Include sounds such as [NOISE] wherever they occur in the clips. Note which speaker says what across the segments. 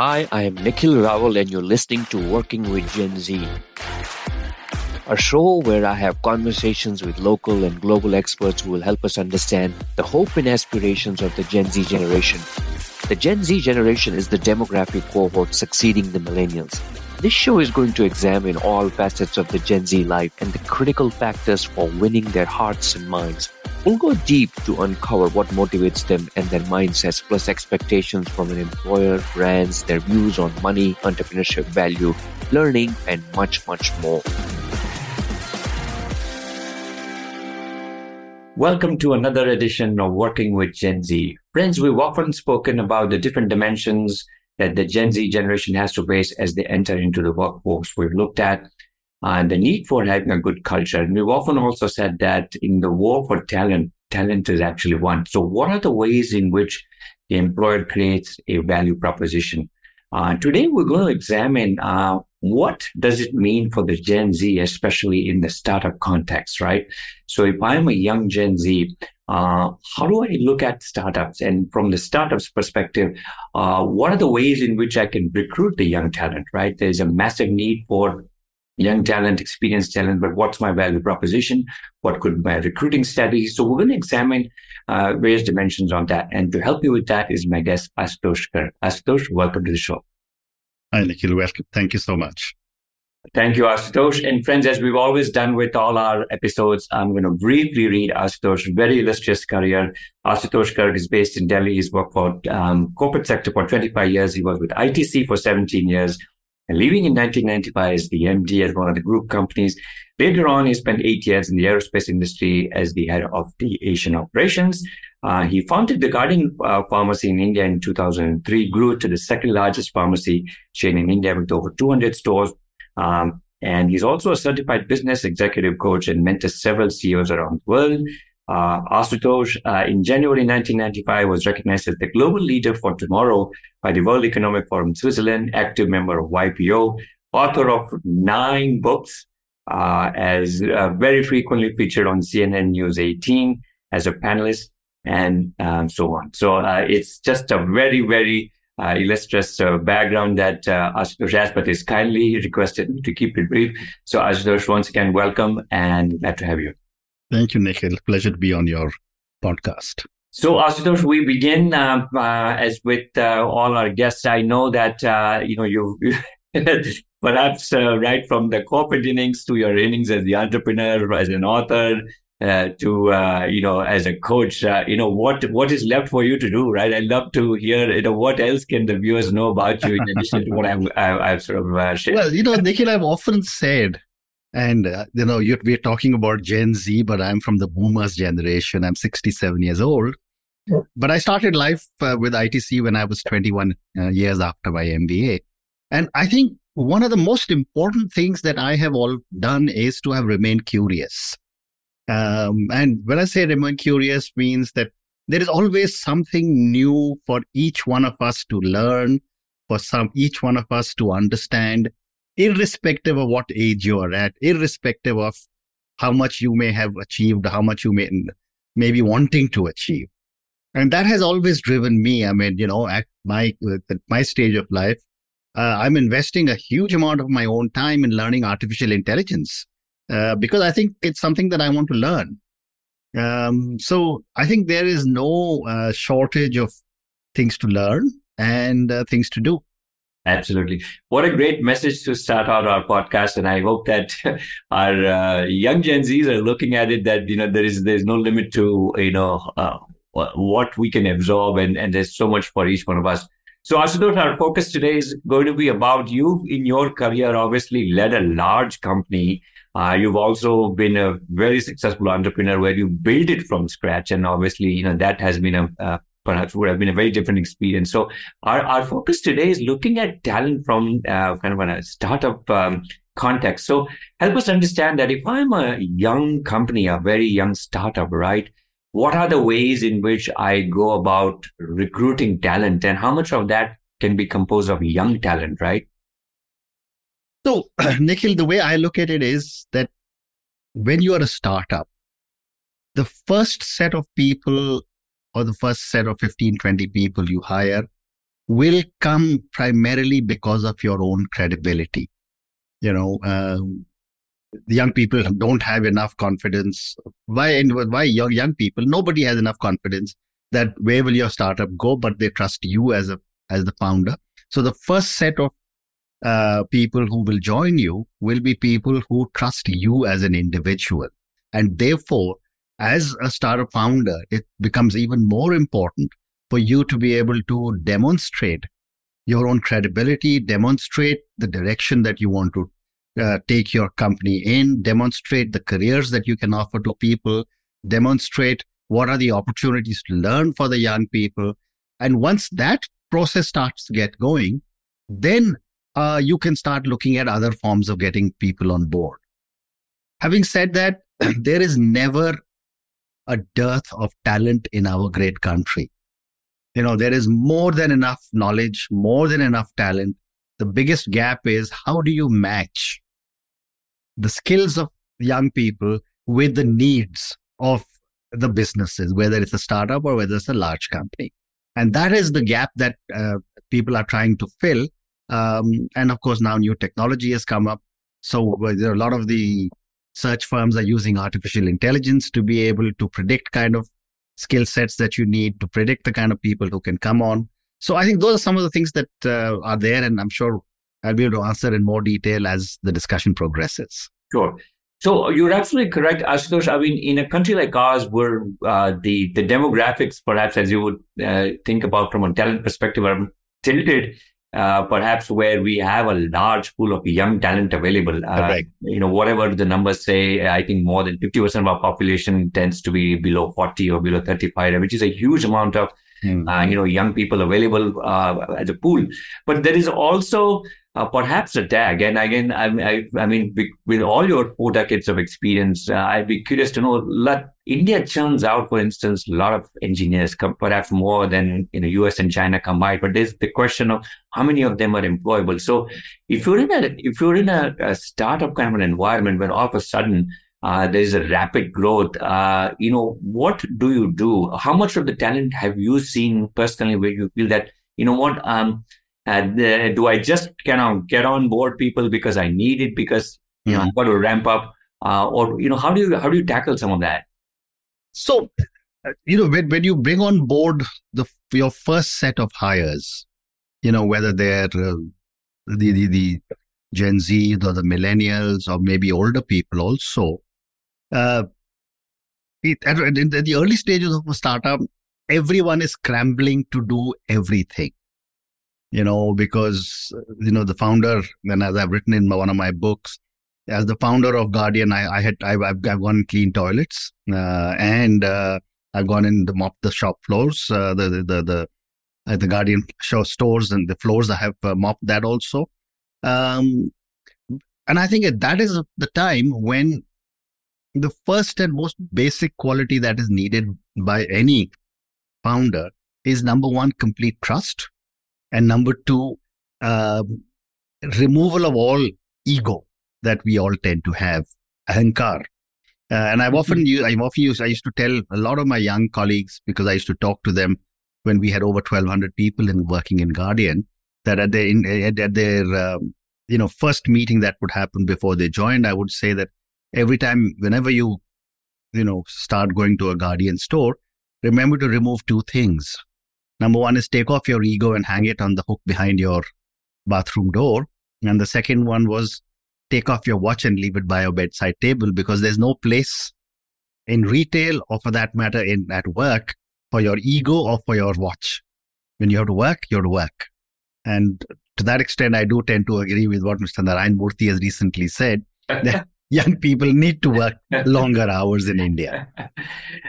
Speaker 1: Hi, I am Nikhil Rawal, and you're listening to Working with Gen Z, a show where I have conversations with local and global experts who will help us understand the hope and aspirations of the Gen Z generation. The Gen Z generation is the demographic cohort succeeding the millennials. This show is going to examine all facets of the Gen Z life and the critical factors for winning their hearts and minds. We'll go deep to uncover what motivates them and their mindsets, plus expectations from an employer, brands, their views on money, entrepreneurship value, learning, and much, much more. Welcome to another edition of Working with Gen Z. Friends, we've often spoken about the different dimensions that the Gen Z generation has to face as they enter into the workforce. We've looked at uh, the need for having a good culture. And we've often also said that in the war for talent, talent is actually one. So what are the ways in which the employer creates a value proposition? Uh, today, we're going to examine uh, what does it mean for the Gen Z, especially in the startup context, right? So if I'm a young Gen Z, uh, how do I look at startups? And from the startups perspective, uh, what are the ways in which I can recruit the young talent, right? There's a massive need for young talent, experienced talent, but what's my value proposition? What could my recruiting strategy? So we're going to examine uh, various dimensions on that. And to help you with that is my guest, Ashutosh Garg. Ashutosh, welcome to the show.
Speaker 2: Hi, Nikhil. Welcome. Thank you so much.
Speaker 1: Thank you, Ashutosh. And friends, as we've always done with all our episodes, I'm going to briefly read Ashutosh's very illustrious career. Ashutosh Garg is based in Delhi. He's worked for um, corporate sector for 25 years. He was with ITC for 17 years. And leaving in 1995 as the MD at one of the group companies. Later on, he spent eight years in the aerospace industry as the head of the Asian operations. Uh, he founded the Guardian uh, Pharmacy in India in 2003, grew to the second largest pharmacy chain in India with over 200 stores. Um, and he's also a certified business executive coach and mentors several CEOs around the world. Uh, Ashutosh, uh, in January 1995, was recognized as the global leader for tomorrow by the World Economic Forum Switzerland, active member of YPO, author of nine books, uh, as uh, very frequently featured on CNN News 18 as a panelist, and um, so on. So uh, it's just a very, very uh, illustrious uh, background that uh, but is kindly requested to keep it brief. So Ashutosh, once again, welcome and glad to have you.
Speaker 2: Thank you, Nikhil. Pleasure to be on your podcast.
Speaker 1: So, Ashutosh, we begin uh, uh, as with uh, all our guests. I know that uh, you know you [LAUGHS] perhaps uh, right from the corporate innings to your innings as the entrepreneur, as an author, uh, to you know as a coach. you know what what is left for you to do, right? I'd love to hear. You know what else can the viewers know about you in addition to what I've, [LAUGHS] I've sort of shared.
Speaker 2: Well, you know, Nikhil, I've often said and, uh, you know, we're talking about Gen Z, but I'm from the boomers generation. I'm 67 years old. But I started life uh, with ITC when I was 21 uh, years after my MBA. And I think one of the most important things that I have all done is to have remained curious. Um, and when I say remain curious means that there is always something new for each one of us to learn, for some each one of us to understand, irrespective of what age you are at, irrespective of how much you may have achieved, how much you may, may be wanting to achieve. And that has always driven me. I mean, you know, at my, at my stage of life, uh, I'm investing a huge amount of my own time in learning artificial intelligence uh, because I think it's something that I want to learn. Um, so I think there is no uh, shortage of things to learn and uh, things to do.
Speaker 1: Absolutely. What a great message to start out our podcast. And I hope that [LAUGHS] our uh, young Gen Zs are looking at it that, you know, there is, there's no limit to, you know, uh, what we can absorb and, and there's so much for each one of us. So Ashutosh, our focus today is going to be about you in your career, obviously led a large company. Uh, you've also been a very successful entrepreneur where you build it from scratch. And obviously, you know, that has been a, a perhaps would have been a very different experience. So our, our focus today is looking at talent from uh, kind of a startup um, context. So help us understand that if I'm a young company, a very young startup, right? What are the ways in which I go about recruiting talent and how much of that can be composed of young talent, right?
Speaker 2: So, [CLEARS THROAT] Nikhil, the way I look at it is that when you are a startup, the first set of people or the first set of 15, 20 people you hire, will come primarily because of your own credibility. You know, um, the young people don't have enough confidence. Why? Why young young people? Nobody has enough confidence that where will your startup go, but they trust you as a as the founder. So the first set of uh, people who will join you will be people who trust you as an individual, and therefore, as a startup founder, it becomes even more important for you to be able to demonstrate your own credibility, demonstrate the direction that you want to uh, take your company in, demonstrate the careers that you can offer to people, demonstrate what are the opportunities to learn for the young people. And once that process starts to get going, then uh, you can start looking at other forms of getting people on board. Having said that, [CLEARS THROAT] there is never a dearth of talent in our great country. You know, there is more than enough knowledge, more than enough talent. The biggest gap is how do you match the skills of young people with the needs of the businesses, whether it's a startup or whether it's a large company. And that is the gap that uh, people are trying to fill. Um, and of course, now new technology has come up. So there are a lot of the search firms are using artificial intelligence to be able to predict kind of skill sets that you need to predict the kind of people who can come on. So I think those are some of the things that uh, are there, and I'm sure I'll be able to answer in more detail as the discussion progresses.
Speaker 1: Sure. So you're absolutely correct, Ashutosh. I mean, in a country like ours, where uh, the the demographics, perhaps as you would uh, think about from a talent perspective, are tilted, uh, perhaps where we have a large pool of young talent available. Uh, you know, whatever the numbers say, I think more than fifty percent of our population tends to be below forty or below thirty-five, which is a huge amount of mm. you know young people available uh, as a pool. But there is also uh, perhaps a tag. And again, I, I, I, mean, with all your four decades of experience, uh, I'd be curious to know. Let, India churns out, for instance, a lot of engineers, perhaps more than in the US and China combined. But there's the question of how many of them are employable. So, if you're in a if you're in a, a startup kind of an environment where all of a sudden uh, there's a rapid growth. Uh, you know, what do you do? How much of the talent have you seen personally where you feel that, you know what, um, uh, do I just kind of get on board people because I need it because you know I'm going to ramp up, uh, or you know how do you how do you tackle some of that?
Speaker 2: So, uh, you know, when when you bring on board the your first set of hires, you know whether they're uh, the, the the Gen Z or the millennials or maybe older people also. Uh, it, in the early stages of a startup, everyone is scrambling to do everything you know, because, you know, the founder, and as I've written in one of my books, as the founder of Guardian, I, I had, I've, I've gone clean toilets, uh, and, uh, I've gone in the mop the shop floors, uh, the, the, the, the, uh, the Guardian show stores and the floors. I have uh, mopped that also. Um, and I think that is the time when the first and most basic quality that is needed by any founder is number one, complete trust and number two, uh, removal of all ego that we all tend to have, ahankar. Uh, and I've often mm-hmm. used, I've often used, I used to tell a lot of my young colleagues because I used to talk to them when we had over 1200 people in working in Guardian that at their, in, at their, um, you know, first meeting that would happen before they joined, I would say that every time, whenever you, you know, start going to a Guardian store, remember to remove two things. Number one is take off your ego and hang it on the hook behind your bathroom door. And the second one was take off your watch and leave it by your bedside table because there's no place in retail or for that matter in at work for your ego or for your watch. When you have to work, you have to work. And to that extent, I do tend to agree with what Mr. Narayan Murthy has recently said. [LAUGHS] young people need to work [LAUGHS] longer hours in India. [LAUGHS]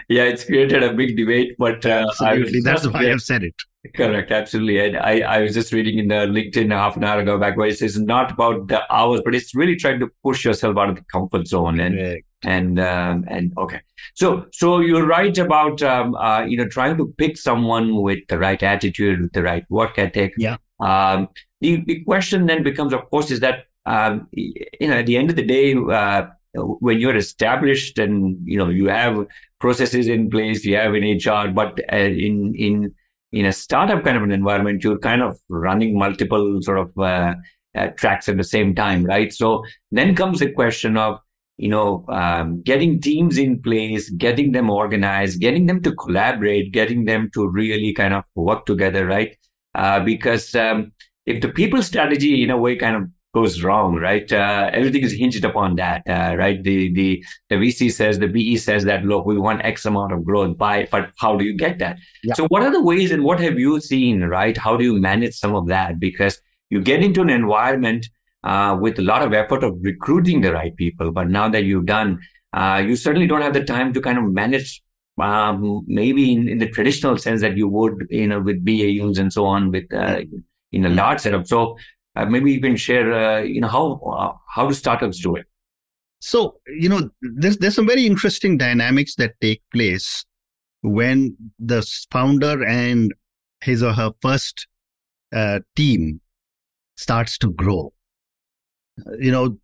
Speaker 1: Yeah, it's created a big debate, but
Speaker 2: uh, absolutely, that's why I've said it.
Speaker 1: Correct, absolutely. And I, I was just reading in the LinkedIn half an hour ago back where it says not about the hours, but it's really trying to push yourself out of the comfort zone and Correct. and um, and okay. So so you're right about um, uh, you know trying to pick someone with the right attitude, with the right work ethic.
Speaker 2: Yeah.
Speaker 1: Um, the, the question then becomes, of course, is that um, you know, at the end of the day, uh, when you're established and you know you have processes in place, you have an HR, but uh, in in in a startup kind of an environment, you're kind of running multiple sort of uh, uh, tracks at the same time, right? So then comes the question of, you know, um, getting teams in place, getting them organized, getting them to collaborate, getting them to really kind of work together, right? Uh, because um, if the people strategy in a way kind of goes wrong, right? Uh, everything is hinged upon that, uh, right? The, the, the VC says, the PE says that, look, we want X amount of growth by, but how do you get that? Yeah. So what are the ways and what have you seen, right? How do you manage some of that? Because you get into an environment, uh, with a lot of effort of recruiting the right people. But now that you've done, uh, you certainly don't have the time to kind of manage um, maybe in, in, the traditional sense that you would, you know, with BAUs and so on, with uh, in a large setup. So uh, maybe you can share, uh, you know, how uh, how do startups do it?
Speaker 2: So you know, there's there's some very interesting dynamics that take place when the founder and his or her first uh, team starts to grow. You know,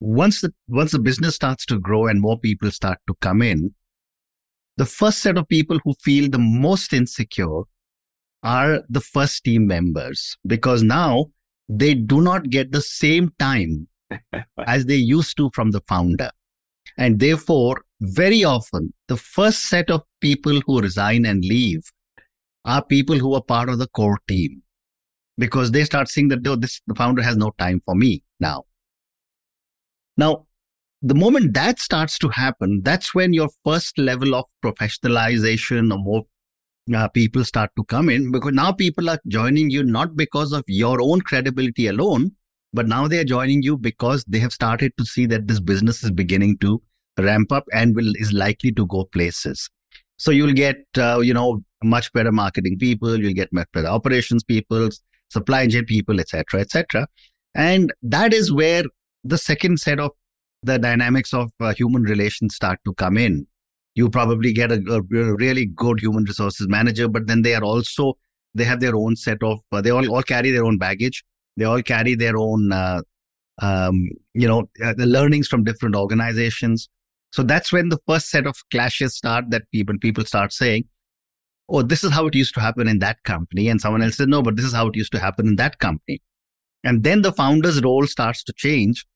Speaker 2: once the once the business starts to grow and more people start to come in, the first set of people who feel the most insecure are the first team members because now they do not get the same time [LAUGHS] as they used to from the founder. And therefore, very often, the first set of people who resign and leave are people who are part of the core team because they start seeing that oh, this the founder has no time for me now. Now, the moment that starts to happen, that's when your first level of professionalization or more uh, people start to come in because now people are joining you not because of your own credibility alone, but now they are joining you because they have started to see that this business is beginning to ramp up and will is likely to go places. So you'll get uh, you know much better marketing people, you'll get much better operations people, supply chain people, etc., etc. And that is where the second set of the dynamics of uh, human relations start to come in you probably get a, a, really good human resources manager but then they are also they have their own set of uh, they all, all carry their own baggage. They all carry their own uh, um, you know uh, the learnings from different organizations. So that's when the first set of clashes start that people people start saying oh this is how it used to happen in that company and someone else said no but this is how it used to happen in that company. And then the founder's role starts to change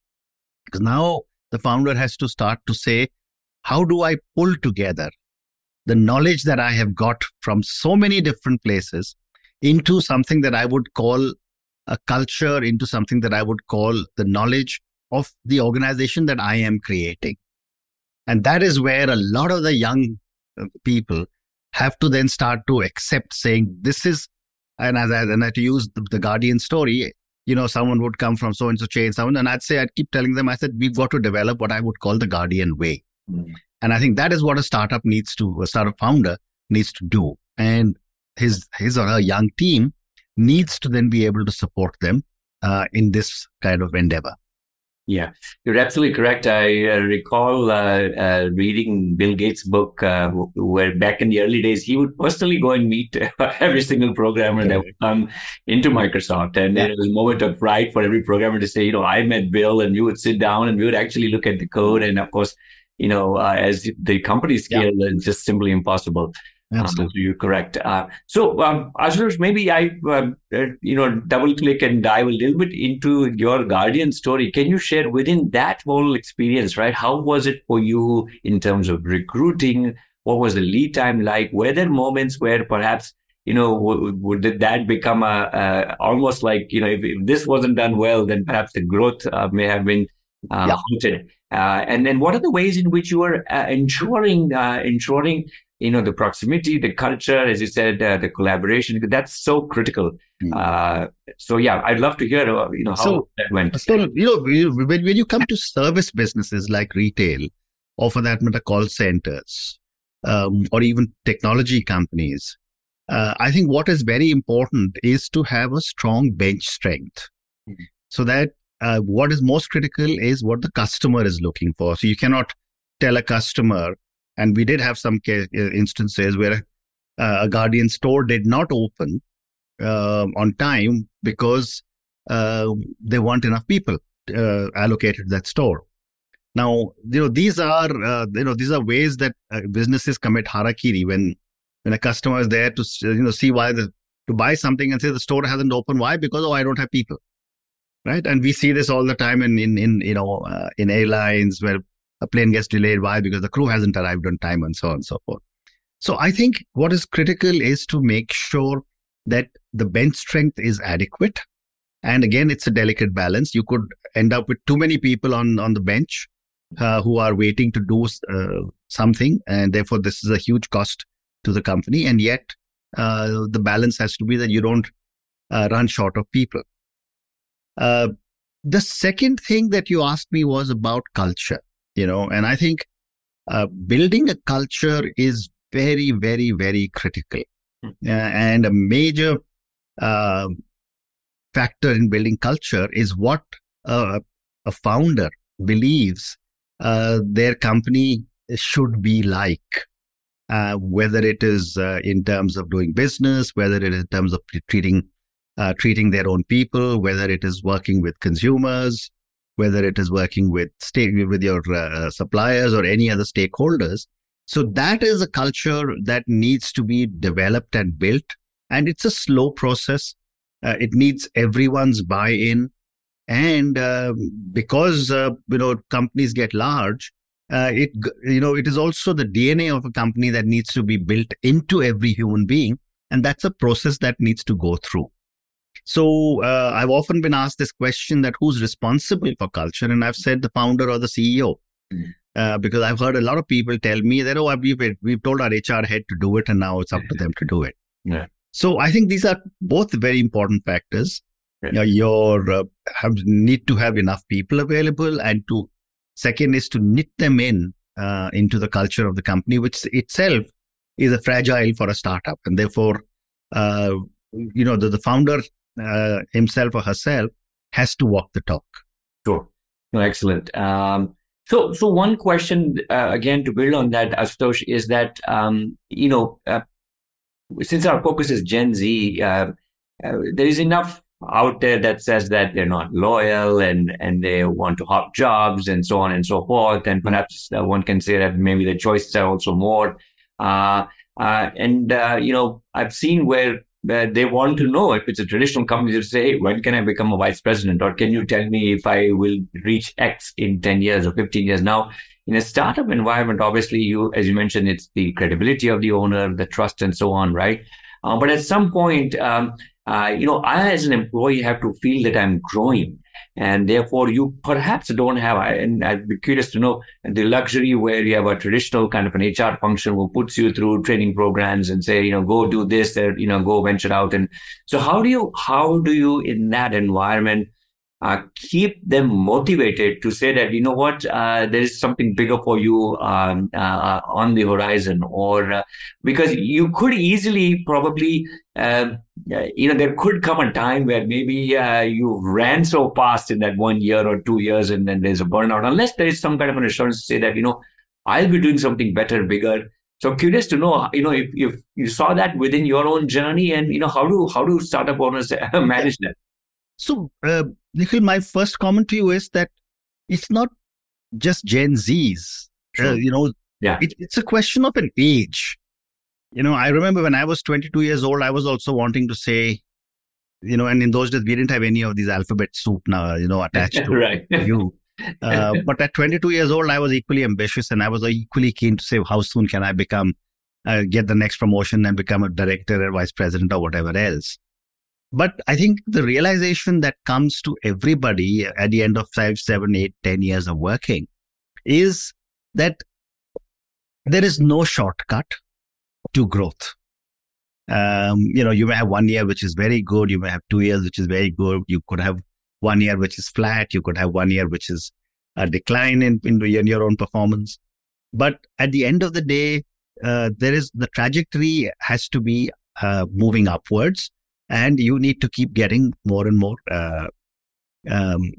Speaker 2: because now the founder has to start to say how do I pull together the knowledge that I have got from so many different places into something that I would call a culture, into something that I would call the knowledge of the organization that I am creating. And that is where a lot of the young uh, people have to then start to accept saying, this is, and as I, and I to use the, the Guardian story, you know, someone would come from so and so chain, someone, and I'd say, I'd keep telling them, I said, we've got to develop what I would call the Guardian way. Mm. And I think that is what a startup needs to, a startup founder needs to do. And his, his or her young team needs to then be able to support them uh, in this kind of endeavor.
Speaker 1: Yeah, you're absolutely correct. I uh, recall uh, uh, reading Bill Gates' book, uh, where back in the early days, he would personally go and meet [LAUGHS] every single programmer that would come into Microsoft. And yeah. it was a moment of pride for every programmer to say, you know, I met Bill, and we would sit down and we would actually look at the code. And of course, you know, uh, as the company scale, yeah. it's just simply impossible. Um, Absolutely, you're correct. Uh, so, um, Ashutosh, maybe I, um, uh, you know, double click and dive a little bit into your Guardian story. Can you share within that whole experience, right? How was it for you in terms of recruiting? What was the lead time like? Were there moments where perhaps you know, w- w- did that become a, a, almost like you know, if, if, this wasn't done well, then perhaps the growth uh, may have been uh, yeah. halted. Uh, and then what are the ways in which you are uh, ensuring uh, ensuring you know the proximity, the culture, as you said, uh, the collaboration? That's so critical. Mm. so yeah, I'd love to hear uh, you know how so, that went.
Speaker 2: So you know when when you come to service businesses like retail, or for that matter, call centers, um, or even technology companies. Uh, I think what is very important is to have a strong bench strength mm. so that uh, what is most critical is what the customer is looking for. So you cannot tell a customer, and we did have some uh, instances where uh, a Guardian store did not open uh, on time because uh, there weren't enough people uh, allocated to that store. Now, you know, these are, you know, these are ways that businesses commit harakiri when when a customer is there to you know see why the to buy something and say the store hasn't opened. Why? Because oh, I don't have people, right? And we see this all the time in in in you know uh, in airlines where a plane gets delayed. Why? Because the crew hasn't arrived on time and so on and so forth. So I think what is critical is to make sure that the bench strength is adequate. And again, it's a delicate balance. You could end up with too many people on, on the bench uh, who are waiting to do uh, something. And therefore, this is a huge cost to the company. And yet, uh, the balance has to be that you don't uh, run short of people. Uh, the second thing that you asked me was about culture, you know, and I think uh, building a culture is very, very, very critical. Hmm. and a major uh, factor in building culture is what a founder believes uh, their company should be like. Uh, whether it is uh, in terms of doing business, whether it is in terms of treating uh, treating their own people, whether it is working with consumers, whether it is working with stake with your uh, suppliers or any other stakeholders. So that is a culture that needs to be developed and built, and it's a slow process. Uh, it needs everyone's buy-in, and uh, because uh, you know companies get large, uh, it you know it is also the DNA of a company that needs to be built into every human being, and that's a process that needs to go through. So uh, I've often been asked this question that who's responsible for culture, and I've said the founder or the CEO. Mm-hmm. Uh, because I've heard a lot of people tell me that, oh, we've, we've told our HR head to do it and now it's up to them to do it.
Speaker 1: Yeah.
Speaker 2: So I think these are both very important factors. Yeah. your uh, have, need to have enough people available and to second is to knit them in uh, into the culture of the company, which itself is a fragile for a startup. And therefore, uh, you know, the, the founder uh, himself or herself has to walk the talk.
Speaker 1: Sure. No, excellent. Um, so, so one question uh, again to build on that, Ashutosh, is that um, you know, uh, since our focus is Gen Z, uh, uh, there is enough out there that says that they're not loyal and and they want to hop jobs and so on and so forth. And perhaps uh, one can say that maybe the choices are also more. Uh, and you know, I've seen where they want to know if it's a traditional company to say, hey, when can I become a vice president? Or can you tell me if I will reach X in 10 years or 15 years? Now, in a startup environment, obviously, you, as you mentioned, it's the credibility of the owner, the trust, and so on, right? Uh, but at some point, um, uh, you know, I as an employee have to feel that I'm growing and therefore you perhaps don't have and i'd be curious to know the luxury where you have a traditional kind of an hr function who puts you through training programs and say you know go do this or you know go venture out. And so how do you how do you in that environment uh, keep them motivated to say that you know what? Uh, there is something bigger for you um, uh, on the horizon. Or uh, because you could easily probably um, you know there could come a time where maybe uh, you ran so fast in that one year or two years and then there's a burnout unless there is some kind of an assurance to say that you know i'll be doing something better bigger. So curious to know you know if, if you saw that within your own journey and you know how do how do startup owners [LAUGHS] manage that?
Speaker 2: So, uh, Nikhil, my first comment to you is that it's not just Gen Zs. Uh, sure. Uh, you know,
Speaker 1: yeah,
Speaker 2: it, it's a question of an age. You know, I remember when I was 22 years old, I was also wanting to say, you know, and in those days we didn't have any of these alphabet soup now, you know, attached [LAUGHS] to
Speaker 1: right.
Speaker 2: you. Uh, [LAUGHS] but at 22 years old, I was equally ambitious and I was equally keen to say, how soon can I become, uh, get the next promotion and become a director or vice president or whatever else. But I think the realization that comes to everybody at the end of five, seven, eight, ten years of working is that there is no shortcut to growth. Um, you know, you may have one year which is very good. You may have two years which is very good. You could have one year which is flat. You could have one year which is a decline in, in, in your own performance. But at the end of the day, uh, there is the trajectory has to be uh, moving upwards and you need to keep getting more and more uh, um,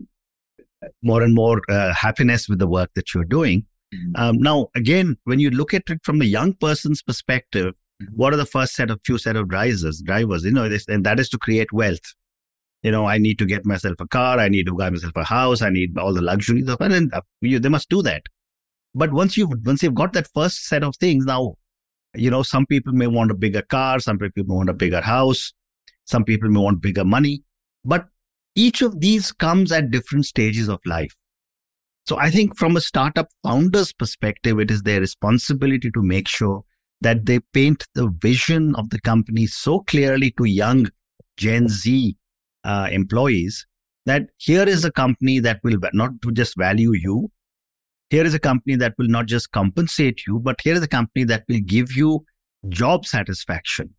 Speaker 2: more and more uh, happiness with the work that you're doing. Mm-hmm. Um, now, again, when you look at it from a young person's perspective, mm-hmm. what are the first set of few set of drivers? Drivers, you know, this, and that is to create wealth. You know, I need to get myself a car. I need to buy myself a house. I need all the luxuries of it, and uh, you, they must do that. But once you've once you've got that first set of things, now you know, some people may want a bigger car, some people want a bigger house, some people may want bigger money, but each of these comes at different stages of life. So I think from a startup founder's perspective, it is their responsibility to make sure that they paint the vision of the company so clearly to young Gen Z uh, employees that here is a company that will not just value you. Here is a company that will not just compensate you, but here is a company that will give you job satisfaction.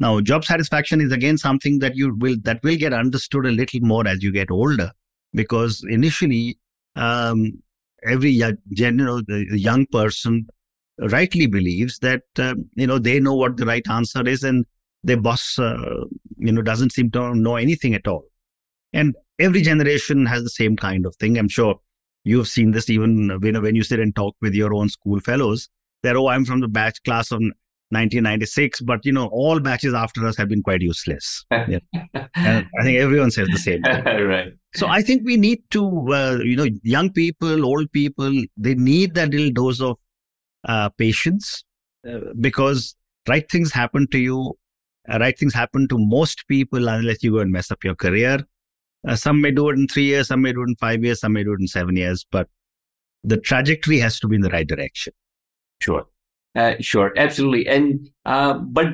Speaker 2: Now, job satisfaction is again something that you will that will get understood a little more as you get older, because initially, um, every young, you know, the young person rightly believes that uh, you know they know what the right answer is, and their boss, uh, you know, doesn't seem to know anything at all. And every generation has the same kind of thing. I'm sure you've seen this even when, when you sit and talk with your own school fellows. They're, oh, I'm from the batch class on 1996, but you know, all batches after us have been quite useless. [LAUGHS] Yeah. and I think everyone says the same. [LAUGHS]
Speaker 1: right.
Speaker 2: So I think we need to, uh, you know, young people, old people, they need that little dose of uh, patience uh, because right things happen to you uh, right things happen to most people unless you go and mess up your career. Uh, some may do it in three years, some may do it in five years, some may do it in seven years, but the trajectory has to be in the right direction.
Speaker 1: Sure. Uh, sure, absolutely, and uh, but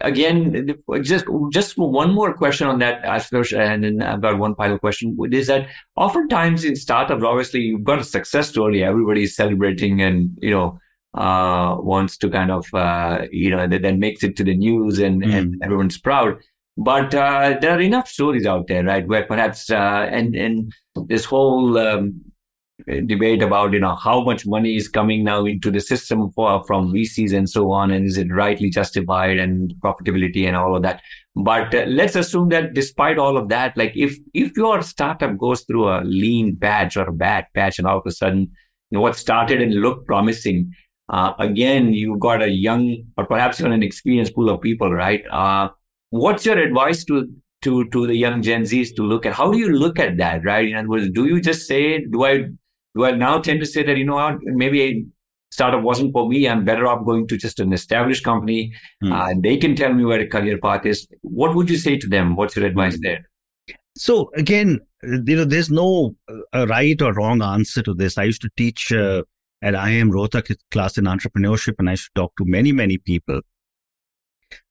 Speaker 1: again, just just one more question on that, Ashutosh, and then about one final question is that oftentimes in startups, obviously you've got a success story, everybody's celebrating, and you know uh, wants to kind of, uh, you know, then makes it to the news and, mm. and everyone's proud. But uh, there are enough stories out there, right, where perhaps, uh, and, and this whole um, debate about, you know, how much money is coming now into the system for, from VCs and so on, and is it rightly justified and profitability and all of that. But uh, let's assume that despite all of that, like if, if your startup goes through a lean patch or a bad patch and all of a sudden, you know, what started and looked promising uh, again, you've got a young or perhaps even an experienced pool of people, right? Uh, what's your advice to to to the young Gen Zs to look at? How do you look at that, right? In other words, do you just say, do I do I now tend to say that you know what, maybe a startup wasn't for me. I'm better off going to just an established company. Hmm. Uh, they can tell me where a career path is. What would you say to them? What's your advice there?
Speaker 2: So again, you know, there's no uh, right or wrong answer to this. I used to teach uh, at IIM Rohtak class in entrepreneurship, and I should talk to many, many people.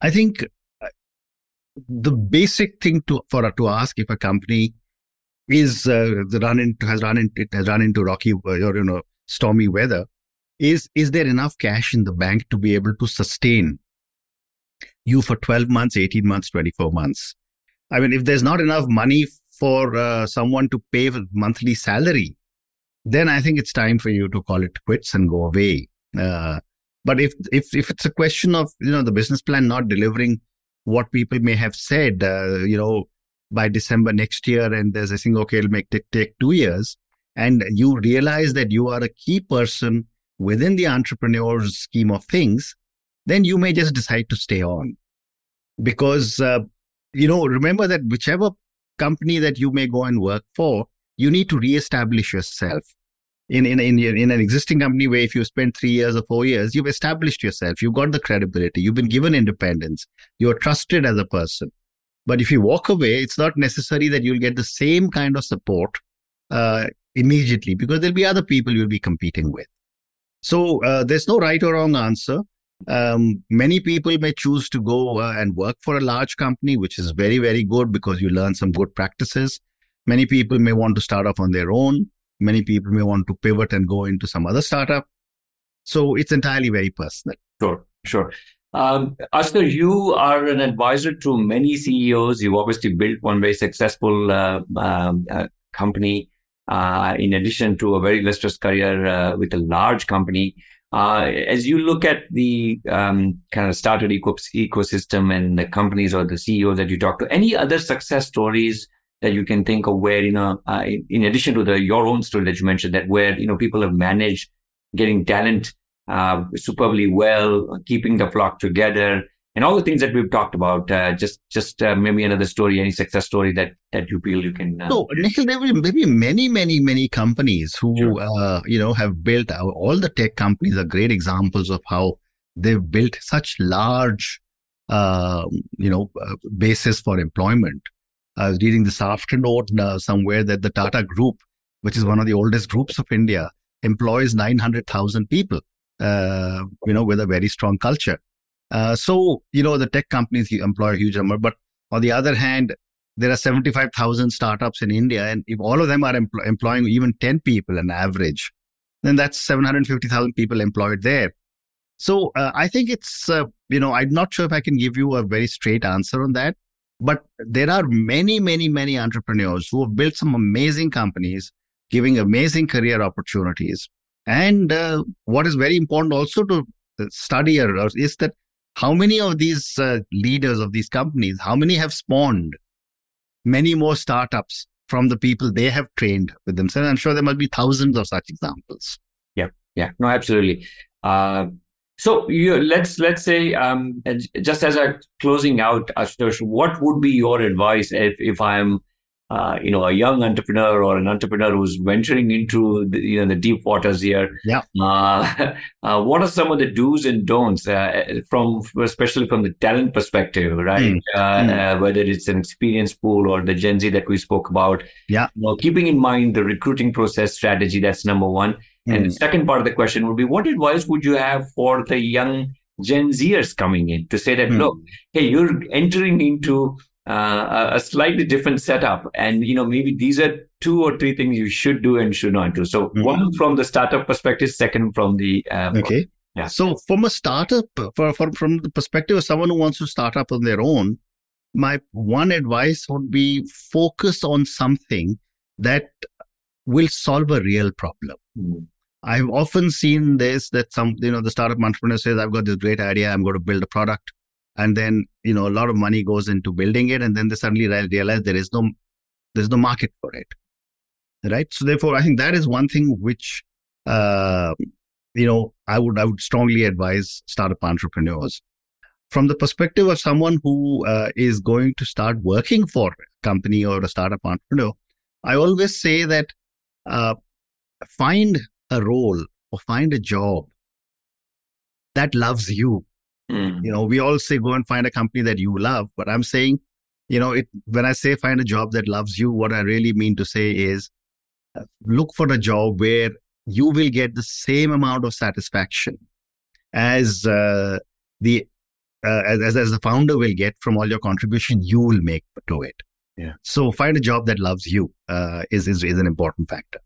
Speaker 2: I think uh, the basic thing to for to ask if a company is uh, run into has run into has run into rocky or you know stormy weather is is there enough cash in the bank to be able to sustain you for 12 months 18 months 24 months i mean if there's not enough money for uh, someone to pay monthly salary then I think it's time for you to call it quits and go away. Uh, but if if if it's a question of you know the business plan not delivering what people may have said, uh, you know, by December next year, and there's a thing, okay, it'll make take, take two years, and you realize that you are a key person within the entrepreneur's scheme of things, then you may just decide to stay on, because uh, you know remember that whichever company that you may go and work for you need to reestablish yourself. In, in, in, in an existing company where if you spend three years or four years, you've established yourself, you've got the credibility, you've been given independence, you're trusted as a person. But if you walk away, it's not necessary that you'll get the same kind of support uh, immediately because there'll be other people you'll be competing with. So uh, there's no right or wrong answer. Um, many people may choose to go uh, and work for a large company, which is very, very good because you learn some good practices. Many people may want to start off on their own. Many people may want to pivot and go into some other startup. So it's entirely very personal.
Speaker 1: Sure, sure. Um, Ashutosh, you are an advisor to many CEOs. You've obviously built one very successful uh, um, uh, company. Uh, in addition to a very illustrious career uh, with a large company, uh, as you look at the um, kind of startup ecosystem and the companies or the CEOs that you talk to, any other success stories that you can think of where, you know, uh, in addition to the your own story that you mentioned, that where, you know, people have managed getting talent uh, superbly well, keeping the flock together, and all the things that we've talked about. Uh, just, just uh, maybe another story, any success story that that you feel you can.
Speaker 2: Uh, no, Nikhil, there will maybe many, many, many companies who sure. uh, you know have built our, all the tech companies are great examples of how they've built such large, uh, you know, uh, bases for employment. I was reading this afternoon uh, somewhere that the Tata Group, which is one of the oldest groups of India, employs 900,000 people, uh, you know, with a very strong culture. Uh, so, you know, the tech companies employ a huge number. But on the other hand, there are 75,000 startups in India. And if all of them are empl- employing even 10 people on average, then that's 750,000 people employed there. So uh, I think it's, uh, you know, I'm not sure if I can give you a very straight answer on that. But there are many, many, many entrepreneurs who have built some amazing companies, giving amazing career opportunities. And uh, what is very important also to study is that how many of these uh, leaders of these companies, how many have spawned many more startups from the people they have trained with themselves? I'm sure there must be thousands of such examples.
Speaker 1: Yeah, yeah, no, absolutely. Uh, so you, let's let's say um, just as a closing out, Ashutosh, what would be your advice if if I'm uh, you know a young entrepreneur or an entrepreneur who's venturing into the, you know the deep waters here?
Speaker 2: Yeah.
Speaker 1: Uh, [LAUGHS] uh, what are some of the do's and don'ts uh, from especially from the talent perspective, right? Mm. Mm. whether it's an experience pool or the Gen Z that we spoke about.
Speaker 2: Yeah.
Speaker 1: Know, keeping in mind the recruiting process strategy. That's number one Mm. And the hmm. second part of the question would be what advice would you have for the young Gen Zers coming in to say that, mm. look, hey, you're entering into uh, a slightly different setup. And, you know, maybe these are two or three things you should do and should not do. So mm. one from the startup perspective, second from the.
Speaker 2: Uh, okay. Yeah. So from a startup, for, for, from the perspective of someone who wants to start up on their own, my one advice would be focus on something that will solve a real problem. Mm. I've often seen this that some, you know, the startup entrepreneur says, I've got this great idea. I'm going to build a product. And then, you know, a lot of money goes into building it. And then they suddenly realize there is no, there's no market for it. Right. So therefore, I think that is one thing which, uh, you know, I would, I would strongly advise startup entrepreneurs from the perspective of someone who uh, is going to start working for a company or a startup entrepreneur. I always say that, uh, find a role or find a job that loves you. Mm. You know, we all say go and find a company that you love, but I'm saying, you know, it when I say find a job that loves you, what I really mean to say is uh, look for a job where you will get the same amount of satisfaction as uh, the uh, as, as the founder will get from all your contribution you will make to it.
Speaker 1: Yeah.
Speaker 2: So find a job that loves you uh, is, is is an important factor.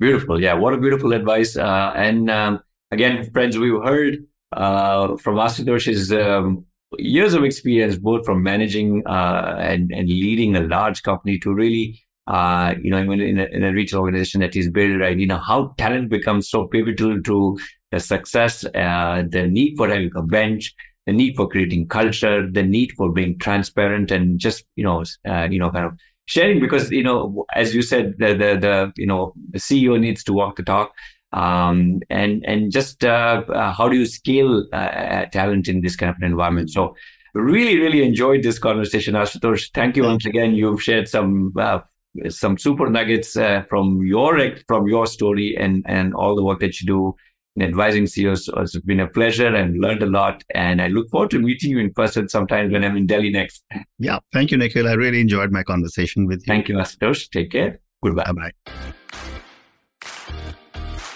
Speaker 1: Beautiful. Yeah. What a beautiful advice. Uh, and um, again, friends, we've heard uh, from Ashutosh's um, years of experience, both from managing uh, and, and leading a large company to really, uh, you know, in a, in a organization that he's built, right? You know, how talent becomes so pivotal to the success, uh, the need for having a bench, the need for creating culture, the need for being transparent and just, you know, uh, you know, kind of sharing because you know as you said the the, the you know the ceo needs to walk the talk um, and and just uh, uh, how do you scale uh, uh, talent in this kind of an environment so really really enjoyed this conversation ashutosh thank you once again you've shared some uh, some super nuggets uh, from your from your story and and all the work that you do in advising CEOs. It's been a pleasure and learned a lot. And I look forward to meeting you in person sometime when I'm in Delhi next.
Speaker 2: Yeah. Thank you, Nikhil. I really enjoyed my conversation with you.
Speaker 1: Thank you, Ashutosh. Take care. Goodbye.
Speaker 2: Bye.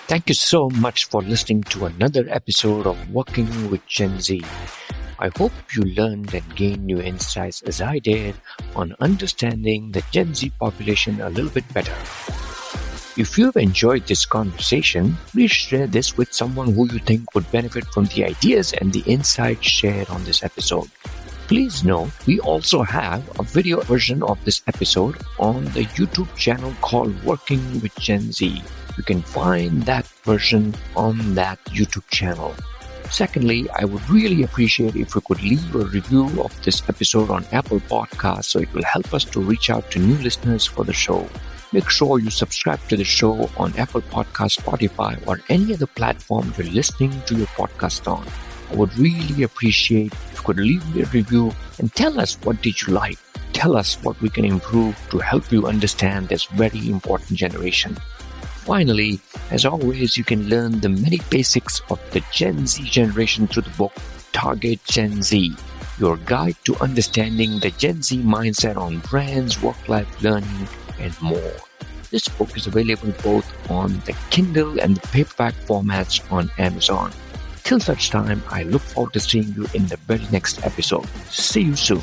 Speaker 3: Thank you so much for listening to another episode of Working with Gen Z. I hope you learned and gained new insights as I did on understanding the Gen Z population a little bit better. If you've enjoyed this conversation, please share this with someone who you think would benefit from the ideas and the insights shared on this episode. Please note, we also have a video version of this episode on the YouTube channel called Working with Gen Z. You can find that version on that YouTube channel. Secondly, I would really appreciate if you could leave a review of this episode on Apple Podcasts so it will help us to reach out to new listeners for the show. Make sure you subscribe to the show on Apple Podcast, Spotify, or any other platform you're listening to your podcast on. I would really appreciate if you could leave me a review and tell us what did you like. Tell us what we can improve to help you understand this very important generation. Finally, as always, you can learn the many basics of the Gen Z generation through the book Target Gen Z, your guide to understanding the Gen Z mindset on brands, work life learning, and more. This book is available both on the Kindle and the paperback formats on Amazon. Till such time, I look forward to seeing you in the very next episode. See you soon.